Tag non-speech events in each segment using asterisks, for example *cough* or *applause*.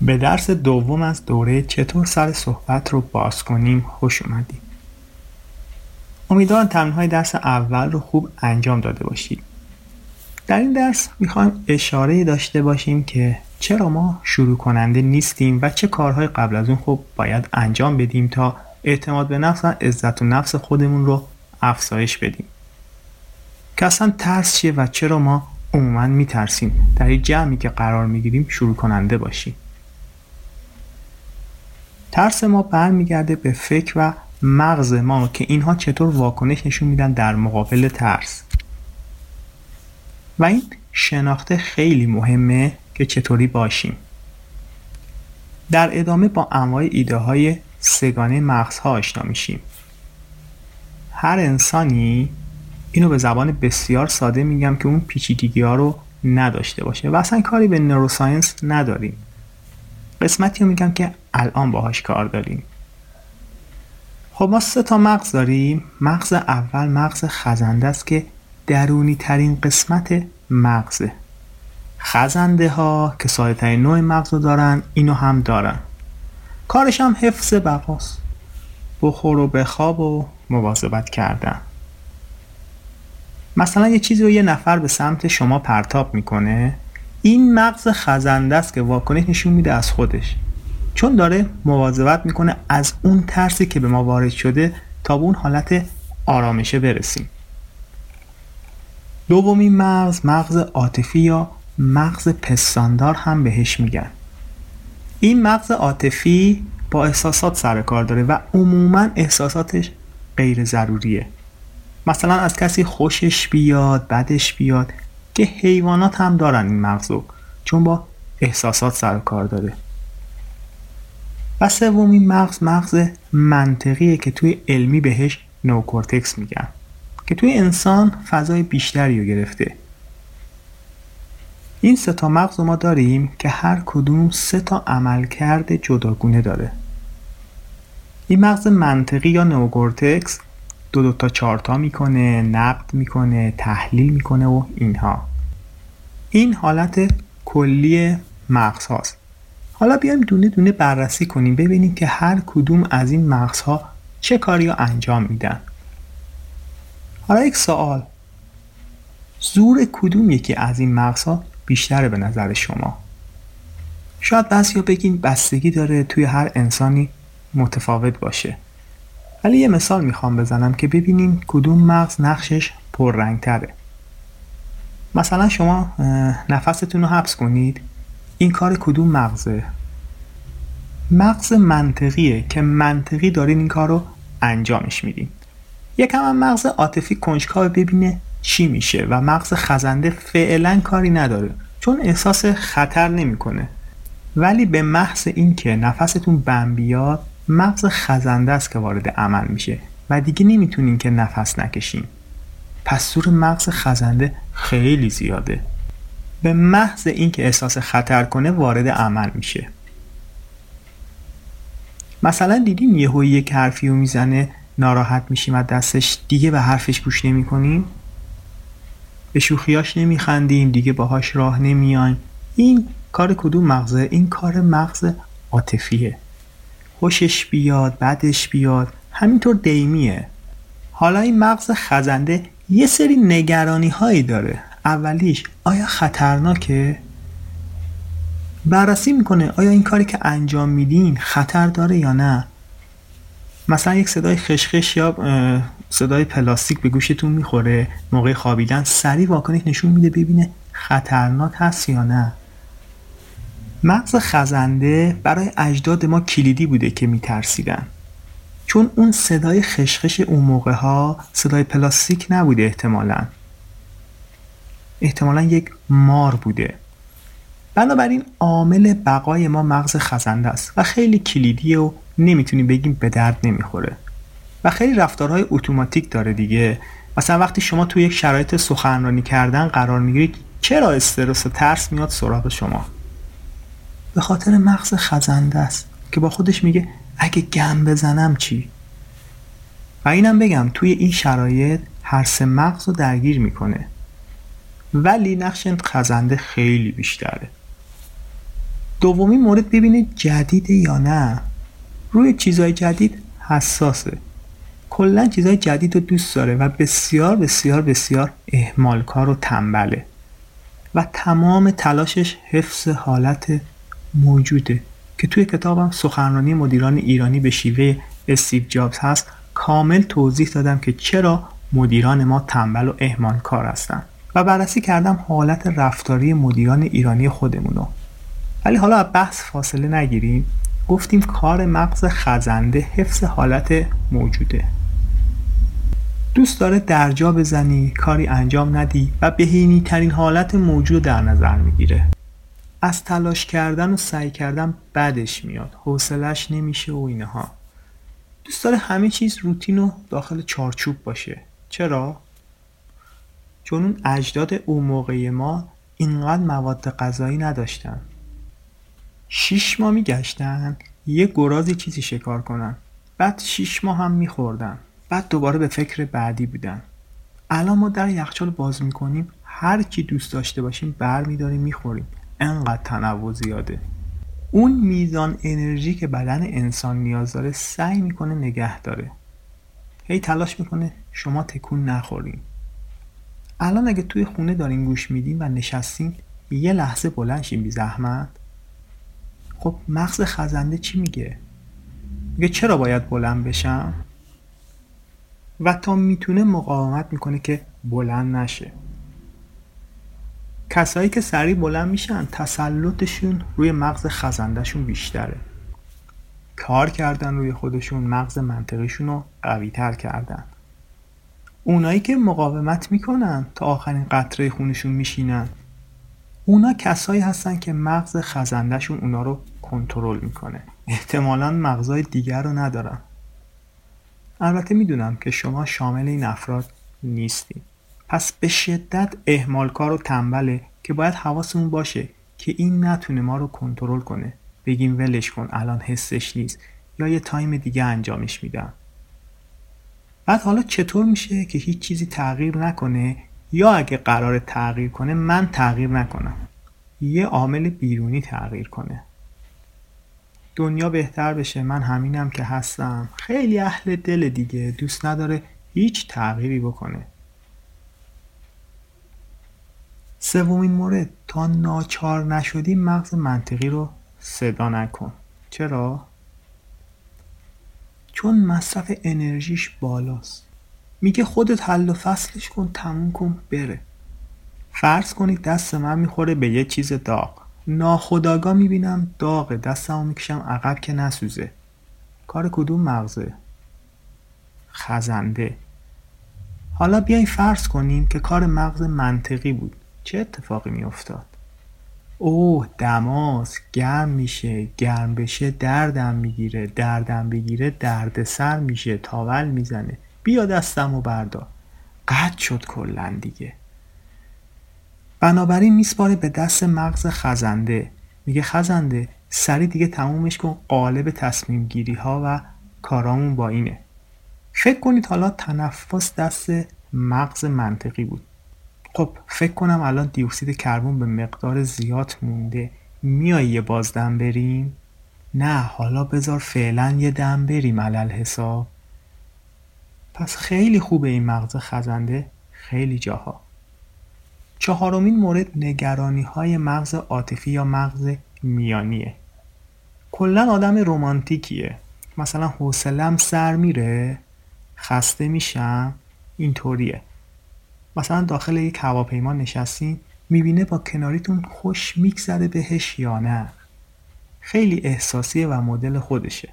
به درس دوم از دوره چطور سر صحبت رو باز کنیم خوش اومدیم امیدوارم تمرینهای درس اول رو خوب انجام داده باشید. در این درس می‌خوایم اشاره داشته باشیم که چرا ما شروع کننده نیستیم و چه کارهای قبل از اون خوب باید انجام بدیم تا اعتماد به نفس و عزت و نفس خودمون رو افزایش بدیم. که اصلا ترس چیه و چرا ما عموما میترسیم؟ در این جمعی که قرار می‌گیریم شروع کننده باشیم. ترس ما برمیگرده به فکر و مغز ما که اینها چطور واکنش نشون میدن در مقابل ترس. و این شناخته خیلی مهمه که چطوری باشیم. در ادامه با انواع ایده های سگانه مغزها آشنا میشیم. هر انسانی اینو به زبان بسیار ساده میگم که اون پیچیدگی ها رو نداشته باشه. و اصلا کاری به نوروساینس نداریم. قسمتی رو میگم که الان باهاش کار داریم. خب ما سه تا مغز داریم. مغز اول مغز خزنده است که درونی ترین قسمت مغزه. خزنده ها که ساده ترین نوع مغز رو دارن اینو هم دارن. کارش هم حفظ بقاست. بخور و بخواب و مواظبت کردن. مثلا یه چیزی رو یه نفر به سمت شما پرتاب می‌کنه. این مغز خزنده است که واکنش نشون میده از خودش. چون داره مواظبت می‌کنه از اون ترسی که به ما وارد شده تا به اون حالت آرامشه برسیم. دومین مغز مغز عاطفی یا مغز پستاندار هم بهش میگن. این مغز عاطفی با احساسات سر کار داره و عموما احساساتش غیر ضروریه. مثلا از کسی خوشش بیاد بدش بیاد که حیوانات هم دارن این مغزو چون با احساسات سر کار داره. و سومین مغز مغز منطقیه که توی علمی بهش نوکورتکس میگن که توی انسان فضای بیشتری رو گرفته. این سه تا مغز رو ما داریم که هر کدوم سه تا عملکرد جداگونه داره. این مغز منطقی یا نوکورتکس دو دو تا چارتا می‌کنه نقد می‌کنه تحلیل می‌کنه و اینها. این حالت کلی مغز هاست حالا بیایم دونه دونه بررسی کنیم ببینیم که هر کدوم از این مغزها چه کاری رو انجام میدن. حالا یک سوال. زور کدوم یکی از این مغزها بیشتره به نظر شما؟ شاید یا بگین بستگی داره توی هر انسانی متفاوت باشه. ولی یه مثال می‌خوام بزنم که ببینیم کدوم مغز نقشش تره مثلا شما نفستون رو حبس کنید. این کار کدوم مغزه؟ مغز منطقیه که منطقی دارین این کار رو انجامش میدین. یکم هم مغز عاطفی کنجکاو ببینه چی میشه و مغز خزنده فعلا کاری نداره چون احساس خطر نمی‌کنه. ولی به محض اینکه نفستون بم بیاد مغز خزنده است که وارد عمل میشه و دیگه نمی‌تونین که نفس نکشین. پس زور مغز خزنده خیلی زیاده. به محض اینکه احساس خطر کنه وارد عمل میشه. مثلا دیدین یهو یک حرفی رو می‌زنه ناراحت میشیم از دستش دیگه به حرفش گوش نمی‌کنیم به شوخیاش نمیخندیم دیگه باهاش راه نمیایم این کار کدوم مغزه؟ این کار مغز عاطفیه. خوشش بیاد بدش بیاد همینطور دیمیه. حالا این مغز خزنده یه سری نگرانی هایی داره. اولیش آیا خطرناکه؟ بررسی می‌کنه آیا این کاری که انجام میدین خطر داره یا نه. مثلا یک صدای خشخش یا صدای پلاستیک به گوشتون می‌خوره موقع خوابیدن سریع واکنش نشون میده ببینه خطرناک هست یا نه. مغز خزنده برای اجداد ما کلیدی بوده که میترسیدن. چون اون صدای خشخش اون موقع ها صدای پلاستیک نبوده احتمالا. احتمالا یک مار بوده. بنابراین عامل بقای ما مغز خزنده است و خیلی کلیدیه و نمی‌تونیم بگیم به درد نمی‌خوره. و خیلی رفتارهای اتوماتیک داره دیگه. مثلا وقتی شما توی یک شرایط سخنرانی کردن قرار می‌گیرید چرا استرس و ترس میاد سراغ شما؟ به خاطر مغز خزنده است که با خودش میگه اگه گم بزنم چی؟ و اینم بگم توی این شرایط هر سه مغز رو درگیر می‌کنه. ولی نقش خزنده خیلی بیشتره. دومین مورد ببینه جدیده یا نه. روی چیزهای جدید حساسه. کلا چیزهای جدید رو دوست داره و بسیار بسیار بسیار اهمالکار و تنبله. و تمام تلاشش حفظ حالت موجوده که توی کتابم سخنرانی مدیران ایرانی به شیوه استیو جابز هست کامل توضیح دادم که چرا مدیران ما تنبل و اهمالکار هستن. و بررسی کردم حالت رفتاری مدیران ایرانی خودمونو. ولی حالا بحث فاصله نگیریم. گفتیم کار مغز خزنده حفظ حالت موجوده. دوست داره درجا بزنی کاری انجام ندی و بهینی ترین حالت موجود در نظر می‌گیره. از تلاش کردن و سعی کردن بدش میاد. حوصلش نمیشه و اینها. دوست داره همه چیز روتین و داخل چارچوب باشه. چرا؟ چون اون اجداد اون موقع ما اینقدر مواد غذایی نداشتن. شیش ماه میگشتن یه گرازی چیزی شکار کنن. بعد شیش ماه هم میخوردن. بعد دوباره به فکر بعدی بودن. الان ما در یخچال باز می‌کنیم هر کی دوست داشته باشیم بر میداریم می‌خوریم. انقدر تنوع زیاده. اون میزان انرژی که بدن انسان نیاز داره سعی می‌کنه نگه داره. هی تلاش می‌کنه شما تکون نخورین. الان اگه توی خونه دارین گوش میدین و نشستین یه لحظه بلند شین بی زحمت. خب مغز خزنده چی میگه؟ میگه چرا باید بلند بشم؟ و تا می‌تونه مقاومت می‌کنه که بلند نشه. کسایی که سریع بلند میشن تسلطشون روی مغز خزندهشون بیشتره. کار کردن روی خودشون مغز منطقیشون رو قوی تر کردن. اونایی که مقاومت می‌کنن تا آخرین قطره خونشون میشینن اونا کسایی هستن که مغز خزندهشون اونا رو کنترل می‌کنه. احتمالا مغزای دیگر رو ندارن. البته می‌دونم که شما شامل این افراد نیستیم پس به شدت اهمالکار و تنبله که باید حواسمون باشه که این نتونه ما رو کنترل کنه. بگیم ولش کن الان حسش نیست. یا یه تایم دیگه انجامش میدم. بعد حالا چطور میشه که هیچ چیزی تغییر نکنه؟ یا اگه قرار تغییر کنه من تغییر نکنم. یه عامل بیرونی تغییر کنه. دنیا بهتر بشه من همینم که هستم. خیلی اهل دل دیگه دوست نداره هیچ تغییری بکنه. سومین مورد تا ناچار نشدی مغز منطقی رو صدا نکن. چرا؟ چون مصرف انرژیش بالاست. میگه خودت حل و فصلش کن تموم کن بره. فرض کنید دست من می‌خوره به یه چیز داغ. ناخداگاه می‌بینم داغه دستمو می‌کشم عقب که نسوزه. کار کدوم مغزه؟ خزنده. حالا بیاین فرض کنیم که کار مغز منطقی بود. چه اتفاقی میافتاد؟ اوه دماس گرم میشه گرم بشه دردم می‌گیره دردم بگیره دردسر میشه تاول می‌زنه. بیا دستم و بردار. قد شد کلا دیگه. بنابراین میسپاره به دست مغز خزنده. میگه خزنده سری دیگه تمومش کن قالب تصمیم گیری ها و کارامون با اینه. فکر کنید حالا تنفس دست مغز منطقی بود. خب فکر کنم الان دیوکسید کربن به مقدار زیاد مونده. میای یه بازدم بریم؟ نه حالا بذار فعلا یه دم بریم علل حساب. پس خیلی خوبه این مغز خزنده. خیلی جاها. چهارمین مورد نگرانی های مغز عاطفی یا مغز میانیه. کلا آدم رومانتیکیه مثلا حوصلم سر میره خسته میشم اینطوریه. مثلا داخل یک هواپیما نشستین می‌بینه با کناریتون خوش میگذره بهش یا نه. خیلی احساسیه و مدل خودشه.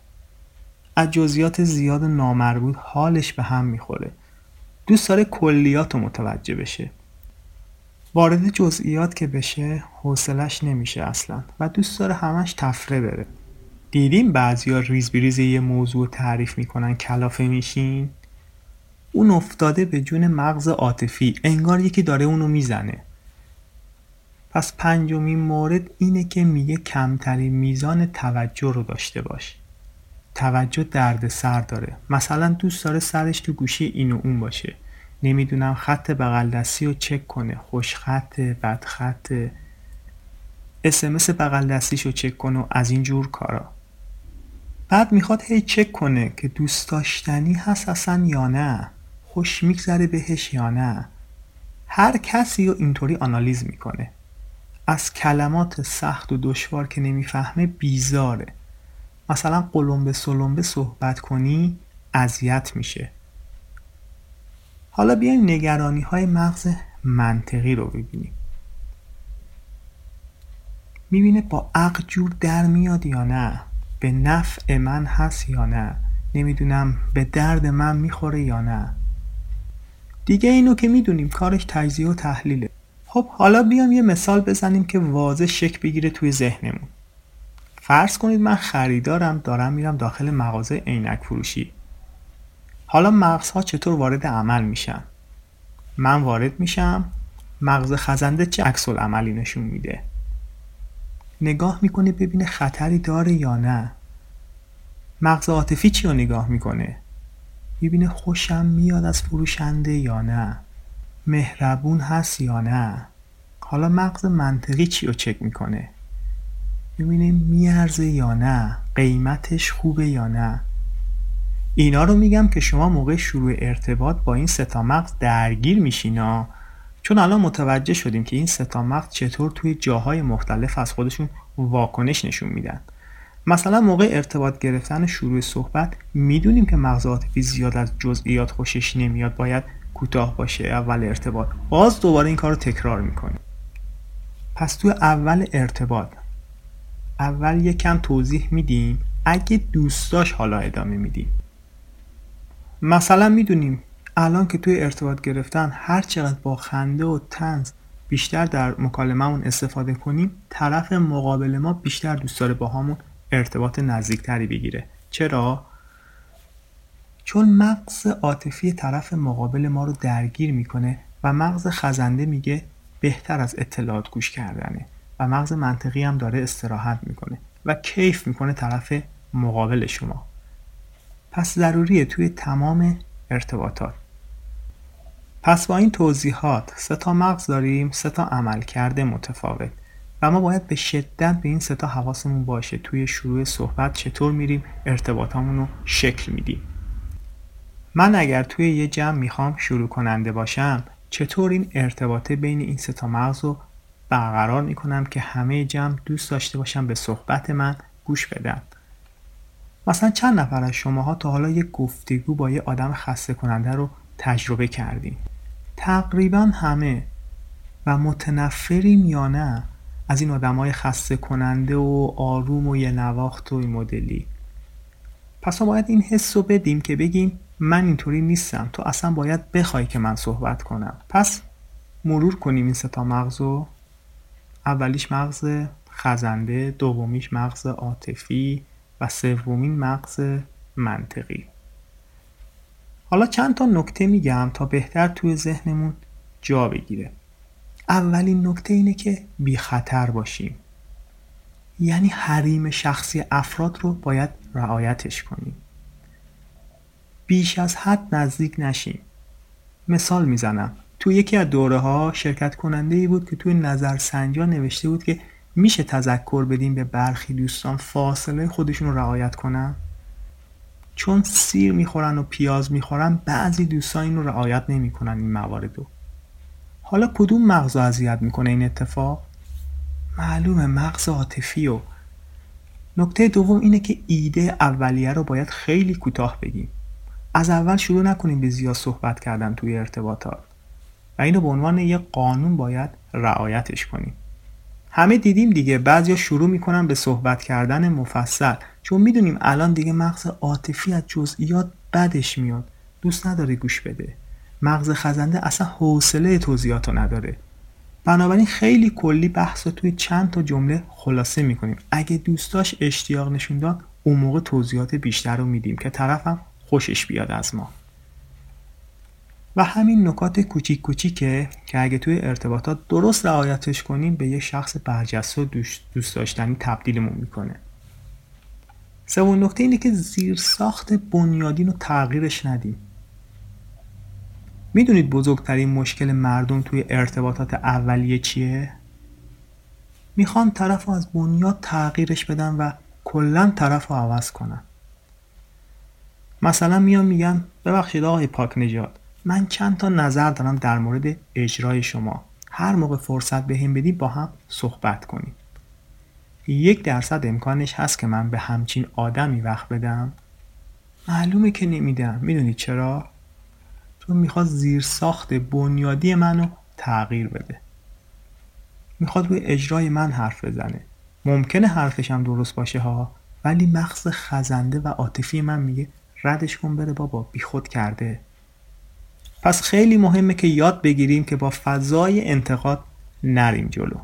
از جزئیات زیاد نامربوط حالش به هم می‌خوره. دوست داره کلیات رو متوجه بشه. وارد جزئیات که بشه حوصلش نمیشه اصلا و دوست داره همش تفره بره. دیدیم بعضیا ریز بریز یه موضوع تعریف می‌کنن کلافه میشین؟ اون افتاده به جون مغز عاطفی انگار یکی داره اونو می‌زنه. پس پنجمین مورد اینه که میگه کمترین میزان توجه رو داشته باش. توجه درد سر داره. مثلا دوست داره سرش تو گوشی این و اون باشه. نمی‌دونم خط بغل دستی رو چک کنه. خوش خط بد خط. اسمس بغل دستیشو چک کن و از این جور کارا. بعد می‌خواد هی چک کنه که دوست داشتنی هست اصلا یا نه. خوش میگذره بهش یا نه. هر کسی رو اینطوری آنالیز می‌کنه. از کلمات سخت و دشوار که نمی‌فهمه بیزاره. مثلا قلمبه سلمبه صحبت کنی اذیت میشه. حالا بیایم نگرانی های مغز منطقی رو ببینیم. می‌بینه با عقل جور در میاد یا نه؟ به نفع من هست یا نه؟ نمی‌دونم به درد من می‌خوره یا نه؟ دیگه اینو که می‌دونیم کارش تجزیه و تحلیله. خب حالا بیام یه مثال بزنیم که واضح شک بگیره توی ذهنمون. فرض کنید من خریدارم دارم میرم داخل مغازه عینک فروشی. حالا مغزها چطور وارد عمل میشن؟ من وارد میشم مغز خزنده چه عکس عملی نشون میده؟ نگاه می‌کنه ببینه خطری داره یا نه. مغز عاطفی چی رو نگاه می‌کنه؟ می‌بینه خوشم میاد از فروشنده یا نه؟ مهربون هست یا نه؟ حالا مغز منطقی چی رو چک می‌کنه؟ می‌بینه میارزه یا نه؟ قیمتش خوبه یا نه؟ اینا رو میگم که شما موقع شروع ارتباط با این ستا مغز درگیر میشینا چون الان متوجه شدیم که این ستا مغز چطور توی جاهای مختلف از خودشون واکنش نشون میدن. مثلا موقع ارتباط گرفتن شروع صحبت می‌دونیم که مغز عاطفی زیاد از جزئیات خوشش نمیاد باید کوتاه باشه اول ارتباط. باز دوباره این کار رو تکرار می‌کنیم. پس توی اول ارتباط اول یکم توضیح میدیم. اگه دوستاش حالا ادامه میدیم. مثلا می‌دونیم الان که توی ارتباط گرفتن هر چقدر با خنده و تنز بیشتر در مکالمهمون استفاده کنیم طرف مقابل ما بیشتر دوست داره با همون ارتباط نزدیکتری بگیره. چرا؟ چون مغز عاطفی طرف مقابل ما رو درگیر می‌کنه و مغز خزنده میگه بهتر از اطلاعات گوش کردنه و مغز منطقی هم داره استراحت می‌کنه و کیف می‌کنه طرف مقابل شما. پس ضروریه توی تمام ارتباطات. پس با این توضیحات سه تا مغز داریم سه تا عمل کرده متفاوت. و ما باید به شدت به این سه تا حواسمون باشه. توی شروع صحبت چطور میریم ارتباطامون رو شکل میدیم. من اگر توی یه جمع می‌خوام شروع کننده باشم چطور این ارتباطه بین این سه تا مغز رو برقرار می‌کنم که همه جمع دوست داشته باشم به صحبت من گوش بدن؟ مثلا چند نفر از شماها تا حالا یک گفتگو با یه آدم خسته کننده رو تجربه کردیم. تقریبا همه و متنفریم یا نه از این آدم های خسته کننده و آروم و یه نواخت و این مدلی. پس ما باید این حس رو بدیم که بگیم من اینطوری نیستم. تو اصلا باید بخوای که من صحبت کنم. پس مرور کنیم این ستا مغز رو. اولیش مغز خزنده دومیش مغز عاطفی و سومین مغز منطقی. حالا چند تا نکته میگم تا بهتر توی ذهنمون جا بگیره. اولین نکته اینه که بی خطر باشیم. یعنی حریم شخصی افراد رو باید رعایتش کنیم. بیش از حد نزدیک نشیم. مثال می‌زنم. تو یکی از دوره ها شرکت کننده ای بود که توی نظرسنجی نوشته بود که میشه تذکر بدیم به برخی دوستان فاصله خودشون رو رعایت کنن؟ چون سیر می‌خورن و پیاز می‌خورن بعضی دوستان این رو رعایت نمی‌کنن این موارد رو. حالا کدوم مغز اذیت می‌کنه این اتفاق؟ معلومه مغز عاطفی و نکته دوم اینه که ایده اولیه رو باید خیلی کوتاه بگیم. از اول شروع نکنیم به زیاد صحبت کردن توی ارتباطات. و اینو به عنوان یه قانون باید رعایتش کنیم. همه دیدیم دیگه بعضیا شروع می‌کنن به صحبت کردن مفصل. چون می‌دونیم الان دیگه مغز عاطفی از جزئیات بدش میاد. دوست نداره گوش بده. مغز خزنده اصلا حوصله توضیحاتو نداره. بنابراین خیلی کلی بحث رو توی چند تا جمله خلاصه می‌کنیم. اگه دوستاش اشتیاق نشون داد اون موقع توضیحات بیشتر رو میدیم که طرفم خوشش بیاد از ما. و همین نکات کوچیک کوچیکه که اگه توی ارتباطات درست رعایتش کنیم به یه شخص برجسته و دوست داشتنی تبدیلمون می‌کنه. سومین نکته اینه که زیر ساخت بنیادین رو تغییرش ندیم. می‌دونید بزرگترین مشکل مردم توی ارتباطات اولیه چیه؟ می‌خوان طرف از بنیاد تغییرش بدن و کلا طرف رو عوض کنن. مثلا میان میگن ببخشید آقای پاک نجات من چند تا نظر دارم در مورد اجرای شما. هر موقع فرصت بهم بدی با هم صحبت کنیم یک درصد امکانش هست که من به همچین آدمی وقت بدم؟ معلومه که نمیدم. می‌دونید چرا؟ چون می‌خواد زیر ساخت بنیادی منو تغییر بده. می‌خواد روی اجرای من حرف بزنه. ممکنه حرفش هم درست باشه ها ولی مغز خزنده و عاطفی من میگه ردش کن بره بابا بیخود کرده. پس خیلی مهمه که یاد بگیریم که با فضای انتقاد نریم جلو.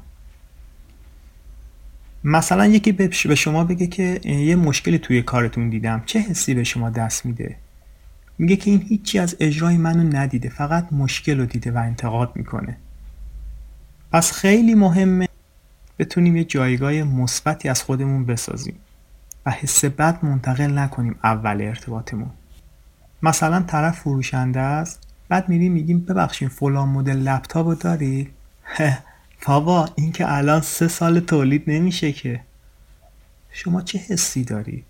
مثلا یکی به شما بگه که یه مشکلی توی کارتون دیدم. چه حسی به شما دست میده؟ میگه که این هیچی از اجرای منو ندیده فقط مشکل رو دیده و انتقاد می‌کنه. پس خیلی مهمه بتونیم یه جایگاه مثبتی از خودمون بسازیم و حس بد منتقل نکنیم اول ارتباطمون. مثلا طرف فروشنده است بعد میریم میگیم ببخشید فلان مدل لپتاپ رو داری؟ *laughs* بابا این که الان سه سال تولید نمیشه که. شما چه حسی داری؟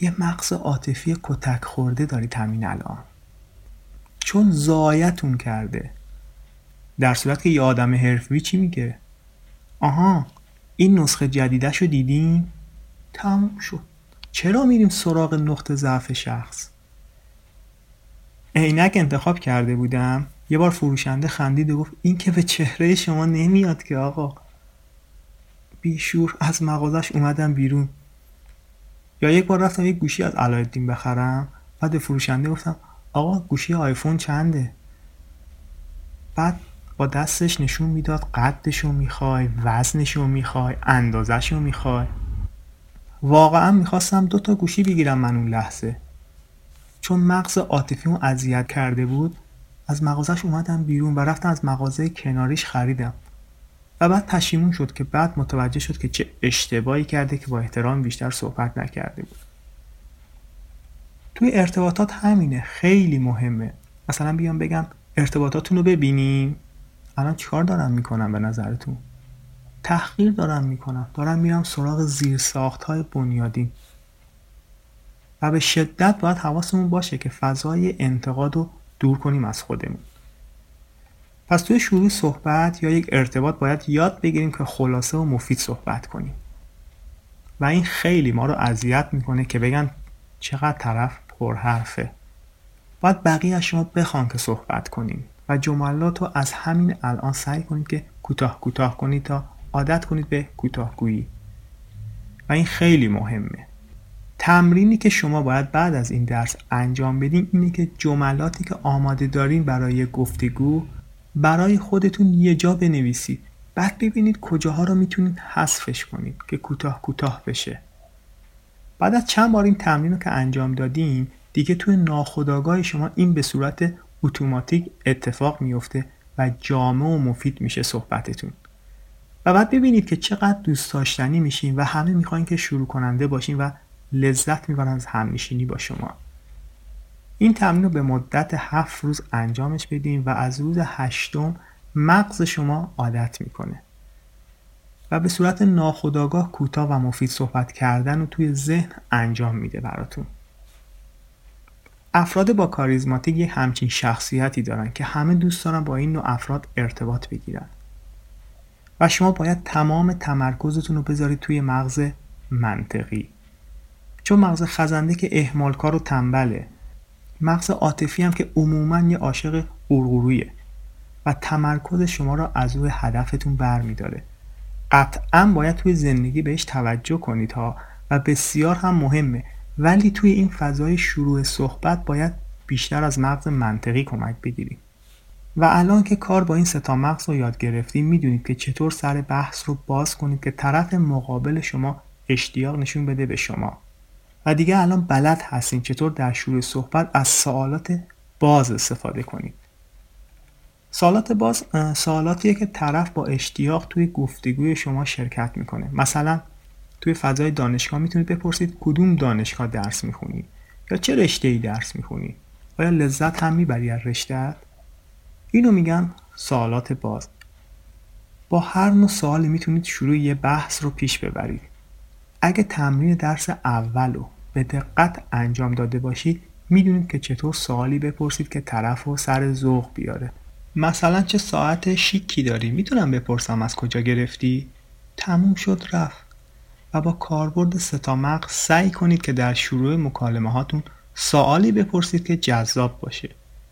یه مغز عاطفی کتک خورده داری همین الان. چون زایتون کرده. در صورت که یه آدم حرفی چی میگه؟ آها این نسخه جدیدش رو دیدیم تموم شد. چرا میریم سراغ نقطه ضعف شخص؟ عینک انتخاب کرده بودم. یه بار فروشنده خندید و گفت این که به چهره شما نمیاد که آقا. بیشور از مغازش اومدم بیرون. یا یک بار رفتم یک گوشی از علایالدین بخرم بعد به فروشنده گفتم آقا گوشی آیفون چنده؟ بعد با دستش نشون می‌داد قدشو می‌خوای وزنشو می‌خوای اندازشو می‌خوای. واقعا می‌خواستم دو تا گوشی بگیرم من اون لحظه. چون مغز عاطفی اون اذیت کرده بود از مغازش اومدم بیرون و رفتم از مغازه کناریش خریدم. و بعد پشیمون شد که بعد متوجه شد که چه اشتباهی کرده که با احترام بیشتر صحبت نکرده بود. توی ارتباطات همینه خیلی مهمه. مثلا بیام بگم ارتباطاتون رو ببینیم. الان چیکار دارم می‌کنم به نظرتون؟ تحقیر دارم می‌کنم. دارم میرم سراغ زیر ساخت های بنیادین. و به شدت باید حواسمون باشه که فضای انتقاد رو دور کنیم از خودمون. پس توی شروع صحبت یا یک ارتباط باید یاد بگیریم که خلاصه و مفید صحبت کنیم. و این خیلی ما رو اذیت می‌کنه که بگن چقدر طرف پرحرفه. باید بقیه از شما بخوان که صحبت کنیم و جملات رو از همین الان سعی کنید که کوتاه کوتاه کنید تا عادت کنید به کوتاهگویی. و این خیلی مهمه. تمرینی که شما باید بعد از این درس انجام بدین اینه که جملاتی که آماده دارین برای گفتگو برای خودتون یه جا بنویسید. بعد ببینید کجاها رو می‌تونید حذفش کنید که کوتاه کوتاه بشه. بعد از چند بار این تمرین رو که انجام دادیم دیگه توی ناخودآگاه شما این به صورت اتوماتیک اتفاق میفته و جامع و مفید میشه صحبتتون. و بعد ببینید که چقدر دوست داشتنی میشین و همه می‌خواین که شروع کننده باشین و لذت می‌برن از همنشینی با شما. این تمرین رو به مدت هفت روز انجامش بدین و از روز هشتم مغز شما عادت می‌کنه. و به صورت ناخودآگاه کوتاه و مفید صحبت کردن رو توی ذهن انجام میده براتون. افراد با کاریزماتیک یه همچین شخصیتی دارن که همه دوست دارن با این نوع افراد ارتباط بگیرن. و شما باید تمام تمرکزتون رو بذارید توی مغز منطقی. چون مغز خزنده که اهمال کار و تنبله. مغز عاطفی هم که عموما یه عاشق قورقورویه و تمرکز شما را از روی هدفتون برمیداره. قطعا باید توی زندگی بهش توجه کنید ها و بسیار هم مهمه ولی توی این فضای شروع صحبت باید بیشتر از مغز منطقی کمک بگیریم و الان که کار با این ستا مغز رو یاد گرفتیم می‌دونید که چطور سر بحث رو باز کنید که طرف مقابل شما اشتیاق نشون بده به شما. و دیگه الان بلد هستین چطور در شروع صحبت از سوالات باز استفاده کنید. سوالات باز سوالاتیه که طرف با اشتیاق توی گفتگوی شما شرکت می‌کنه. مثلا توی فضای دانشگاه می‌تونید بپرسید کدوم دانشگاه درس می‌خونی؟ یا چه رشته ای درس می‌خونی؟ آیا لذت هم می‌بری از رشتهت اینو میگن سوالات باز. با هر نوع سوالی می‌تونید شروع یه بحث رو پیش ببرید. اگه تمرین درس اول رو به دقت انجام داده باشید می‌دونید که چطور سوالی بپرسید که طرف رو سر ذوق بیاره. مثلا چه ساعت شیکی داری؟ می‌تونم بپرسم از کجا گرفتی؟ تموم شد رفت. و با کاربرد ستا مغز سعی کنید که در شروع مکالمه هاتون سوالی بپرسید که جذاب باشه.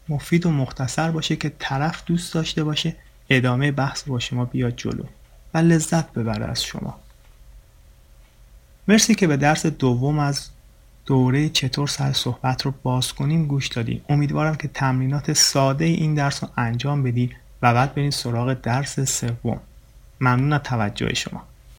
مفید و مختصر باشه که طرف دوست داشته باشه ادامه بحث با شما بیاد جلو و لذت ببره از شما. مرسی که به درس دوم از دوره چطور سر صحبت رو باز کنیم گوش دادیم امیدوارم که تمرینات ساده این درس رو انجام بدید و بعد برید سراغ درس سوم. ممنون از توجه شما.